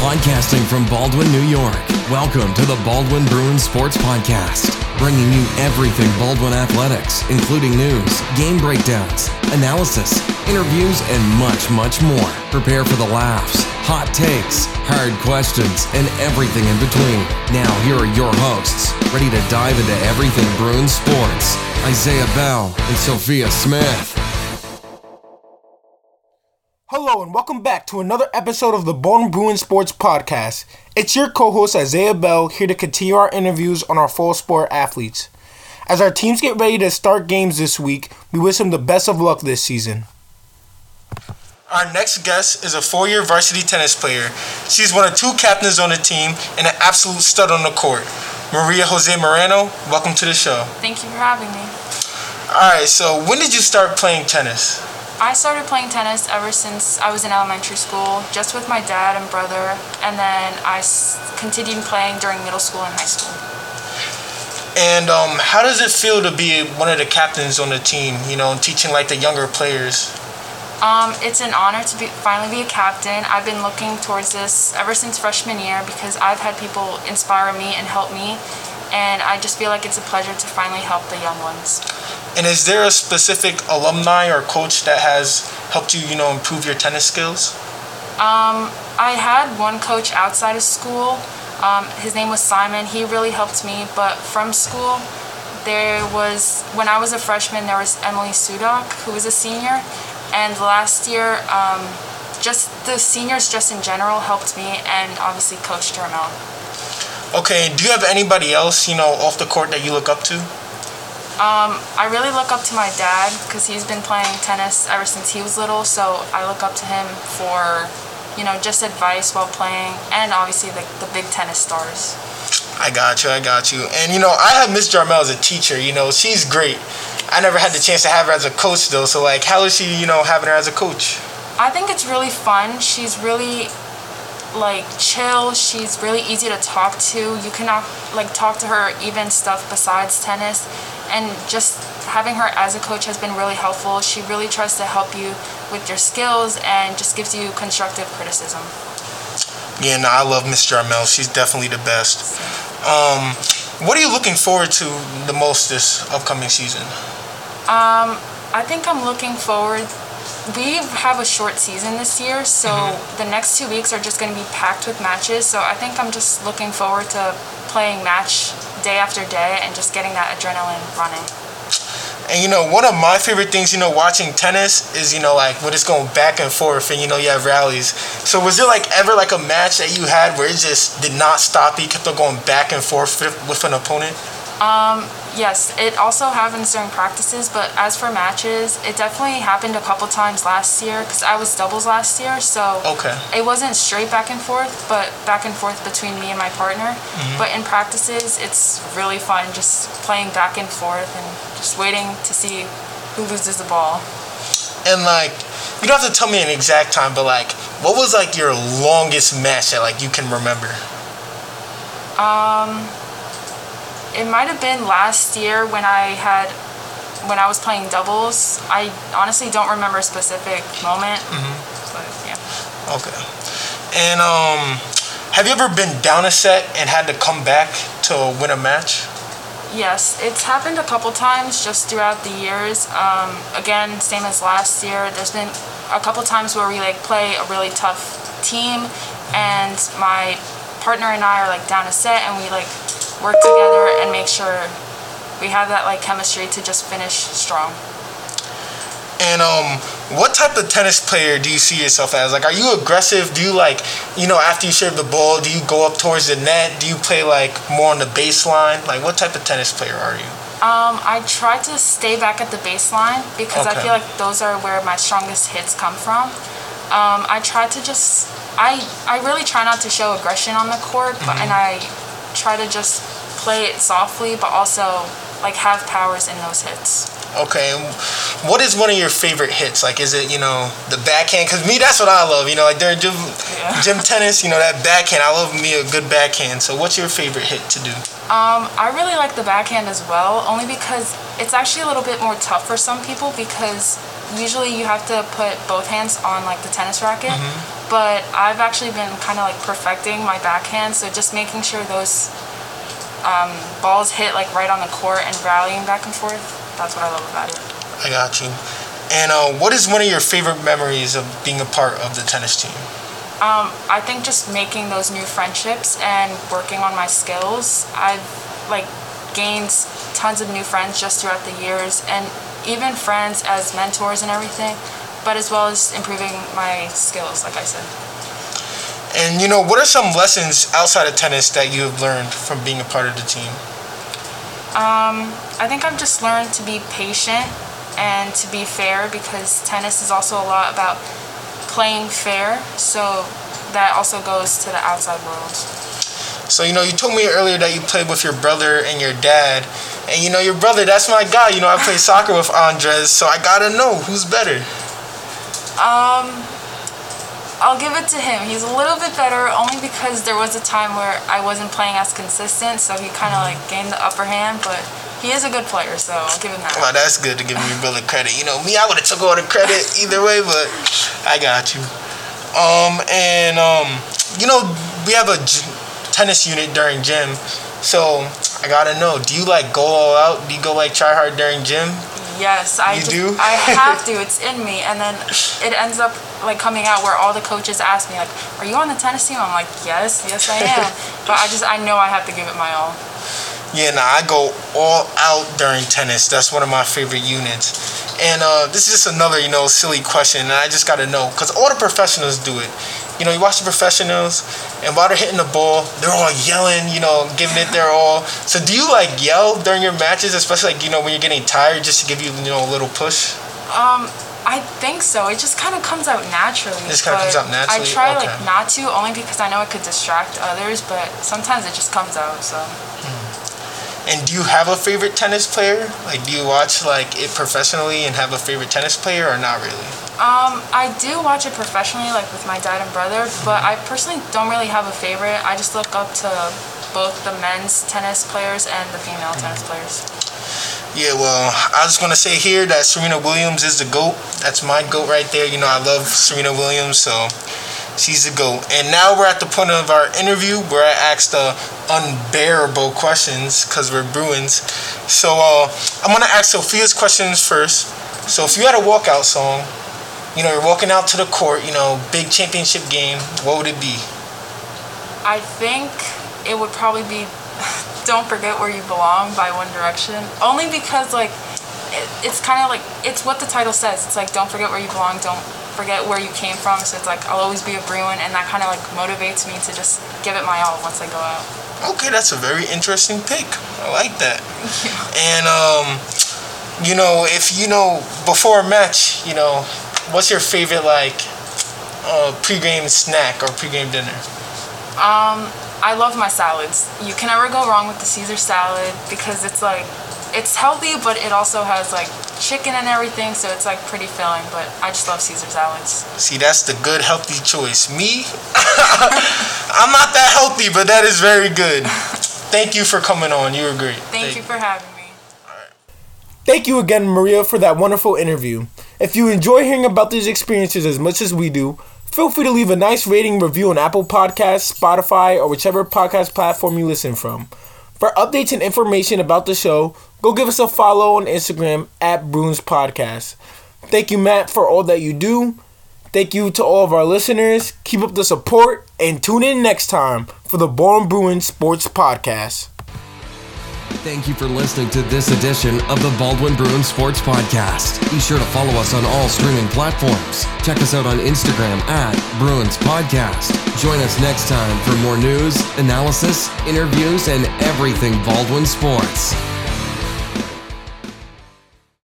Podcasting from Baldwin, New York. Welcome to the Baldwin Bruins Sports Podcast, bringing you everything Baldwin athletics, including news, game breakdowns, analysis, interviews, and much, much more. Prepare for the laughs, hot takes, hard questions, and everything in between. Now, here are your hosts, ready to dive into everything Bruins sports Isaiah Bell and Sophia Smith. Hello and welcome back to another episode of the Baldwin Bruin Sports Podcast. It's your co-host Isaiah Bell here to continue our interviews on our full sport athletes. As our teams get ready to start games this week, we wish them the best of luck this season. Our next guest is a four-year varsity tennis player. She's one of two captains on the team and an absolute stud on the court. Maria Jose Moreno, welcome to the show. Thank you for having me. All right, so when did you start playing tennis? I started playing tennis ever since I was in elementary school, just with my dad and brother, and then I continued playing during middle school and high school. And um, how does it feel to be one of the captains on the team? You know, teaching like the younger players. Um, it's an honor to be finally be a captain. I've been looking towards this ever since freshman year because I've had people inspire me and help me, and I just feel like it's a pleasure to finally help the young ones. And is there a specific alumni or coach that has helped you, you know, improve your tennis skills? Um, I had one coach outside of school. Um, his name was Simon. He really helped me. But from school, there was when I was a freshman, there was Emily Sudak, who was a senior, and last year, um, just the seniors, just in general, helped me, and obviously Coach Jermel. Okay. Do you have anybody else, you know, off the court that you look up to? Um, I really look up to my dad because he's been playing tennis ever since he was little. So I look up to him for, you know, just advice while playing, and obviously the, the big tennis stars. I got you. I got you. And you know, I have Miss Jarmel as a teacher. You know, she's great. I never had the chance to have her as a coach though. So like, how is she? You know, having her as a coach? I think it's really fun. She's really like chill. She's really easy to talk to. You cannot like talk to her even stuff besides tennis and just having her as a coach has been really helpful. She really tries to help you with your skills and just gives you constructive criticism. Yeah, no, I love Miss Jarmel. She's definitely the best. Um, what are you looking forward to the most this upcoming season? Um, I think I'm looking forward. We have a short season this year, so mm-hmm. the next two weeks are just going to be packed with matches. So I think I'm just looking forward to playing match day after day and just getting that adrenaline running. And you know, one of my favorite things, you know, watching tennis is, you know, like when it's going back and forth and you know you have rallies. So was there like ever like a match that you had where it just did not stop you, kept on going back and forth with an opponent? Um, yes, it also happens during practices, but as for matches, it definitely happened a couple times last year because I was doubles last year, so okay. it wasn't straight back and forth, but back and forth between me and my partner. Mm-hmm. But in practices, it's really fun just playing back and forth and just waiting to see who loses the ball. And like, you don't have to tell me an exact time, but like, what was like your longest match that like you can remember? Um it might have been last year when I had when I was playing doubles. I honestly don't remember a specific moment. Mm-hmm. But yeah. Okay. And um, have you ever been down a set and had to come back to win a match? Yes, it's happened a couple times just throughout the years. Um, again, same as last year. There's been a couple times where we like play a really tough team, and my partner and I are like down a set, and we like work together and make sure we have that like chemistry to just finish strong. And um, what type of tennis player do you see yourself as? Like, are you aggressive? Do you like, you know, after you serve the ball, do you go up towards the net? Do you play like more on the baseline? Like, what type of tennis player are you? Um, I try to stay back at the baseline because okay. I feel like those are where my strongest hits come from. Um, I try to just, I, I really try not to show aggression on the court, but mm-hmm. and I try to just play it softly, but also like have powers in those hits. Okay, what is one of your favorite hits? Like, is it you know the backhand? Cause me, that's what I love. You know, like during gym, yeah. gym tennis, you know that backhand. I love me a good backhand. So, what's your favorite hit to do? Um, I really like the backhand as well, only because it's actually a little bit more tough for some people because usually you have to put both hands on like the tennis racket. Mm-hmm. But I've actually been kind of like perfecting my backhand. So just making sure those um, balls hit like right on the court and rallying back and forth. That's what I love about it. I got you. And uh, what is one of your favorite memories of being a part of the tennis team? Um, I think just making those new friendships and working on my skills. I've like gained tons of new friends just throughout the years, and even friends as mentors and everything. But as well as improving my skills, like I said. And you know, what are some lessons outside of tennis that you have learned from being a part of the team? Um, I think I've just learned to be patient and to be fair because tennis is also a lot about playing fair. So that also goes to the outside world. So you know, you told me earlier that you played with your brother and your dad, and you know, your brother, that's my guy. You know, I play soccer with Andres, so I gotta know who's better. Um, I'll give it to him. He's a little bit better only because there was a time where I wasn't playing as consistent, so he kind of like gained the upper hand. But he is a good player, so I'll give him that. Well, that's good to give your brother credit. You know, me, I would have took all the credit either way, but I got you. Um, and um, you know, we have a g- tennis unit during gym, so I gotta know, do you like go all out? Do you go like try hard during gym? Yes, I You just, do? I have to. It's in me, and then it ends up like coming out where all the coaches ask me like, "Are you on the tennis team?" I'm like, "Yes, yes, I am." but I just I know I have to give it my all. Yeah, nah, I go all out during tennis. That's one of my favorite units. And uh, this is just another, you know, silly question, and I just gotta know, because all the professionals do it. You know, you watch the professionals, and while they're hitting the ball, they're all yelling, you know, giving it their all. So do you like yell during your matches, especially like, you know, when you're getting tired, just to give you, you know, a little push? Um, I think so. It just kind of comes out naturally. It just kinda comes out naturally? I try Okay. like not to, only because I know it could distract others. But sometimes it just comes out. So And do you have a favorite tennis player? Like, do you watch like it professionally and have a favorite tennis player, or not really? Um, I do watch it professionally, like with my dad and brother, but I personally don't really have a favorite. I just look up to both the men's tennis players and the female tennis players. Yeah, well, I was gonna say here that Serena Williams is the goat. That's my goat right there. You know, I love Serena Williams, so she's the goat. And now we're at the point of our interview where I ask the unbearable questions because we're Bruins. So uh, I'm gonna ask Sophia's questions first. So if you had a walkout song, you know, you're walking out to the court, you know, big championship game, what would it be? I think it would probably be "Don't Forget Where You Belong" by One Direction, only because like it, it's kind of like it's what the title says. It's like "Don't forget where you belong, don't forget where you came from." So it's like I'll always be a Bruin, and that kind of like motivates me to just give it my all once I go out. Okay, that's a very interesting pick. I like that. And um, you know, if you know before a match, you know, what's your favorite like uh, pre-game snack or pre-game dinner? Um, I love my salads. You can never go wrong with the Caesar salad because it's like it's healthy, but it also has like chicken and everything, so it's like pretty filling. But I just love Caesar salads. See, that's the good healthy choice. Me, I'm not that healthy, but that is very good. Thank you for coming on. You were great. Thank you for having me. Thank you again, Maria, for that wonderful interview. If you enjoy hearing about these experiences as much as we do, feel free to leave a nice rating review on Apple Podcasts, Spotify, or whichever podcast platform you listen from. For updates and information about the show, go give us a follow on Instagram at Bruins Podcast. Thank you, Matt, for all that you do. Thank you to all of our listeners. Keep up the support and tune in next time for the Baldwin Bruins Sports Podcast. Thank you for listening to this edition of the Baldwin Bruins Sports Podcast. Be sure to follow us on all streaming platforms. Check us out on Instagram at Bruins Podcast. Join us next time for more news, analysis, interviews, and everything Baldwin Sports.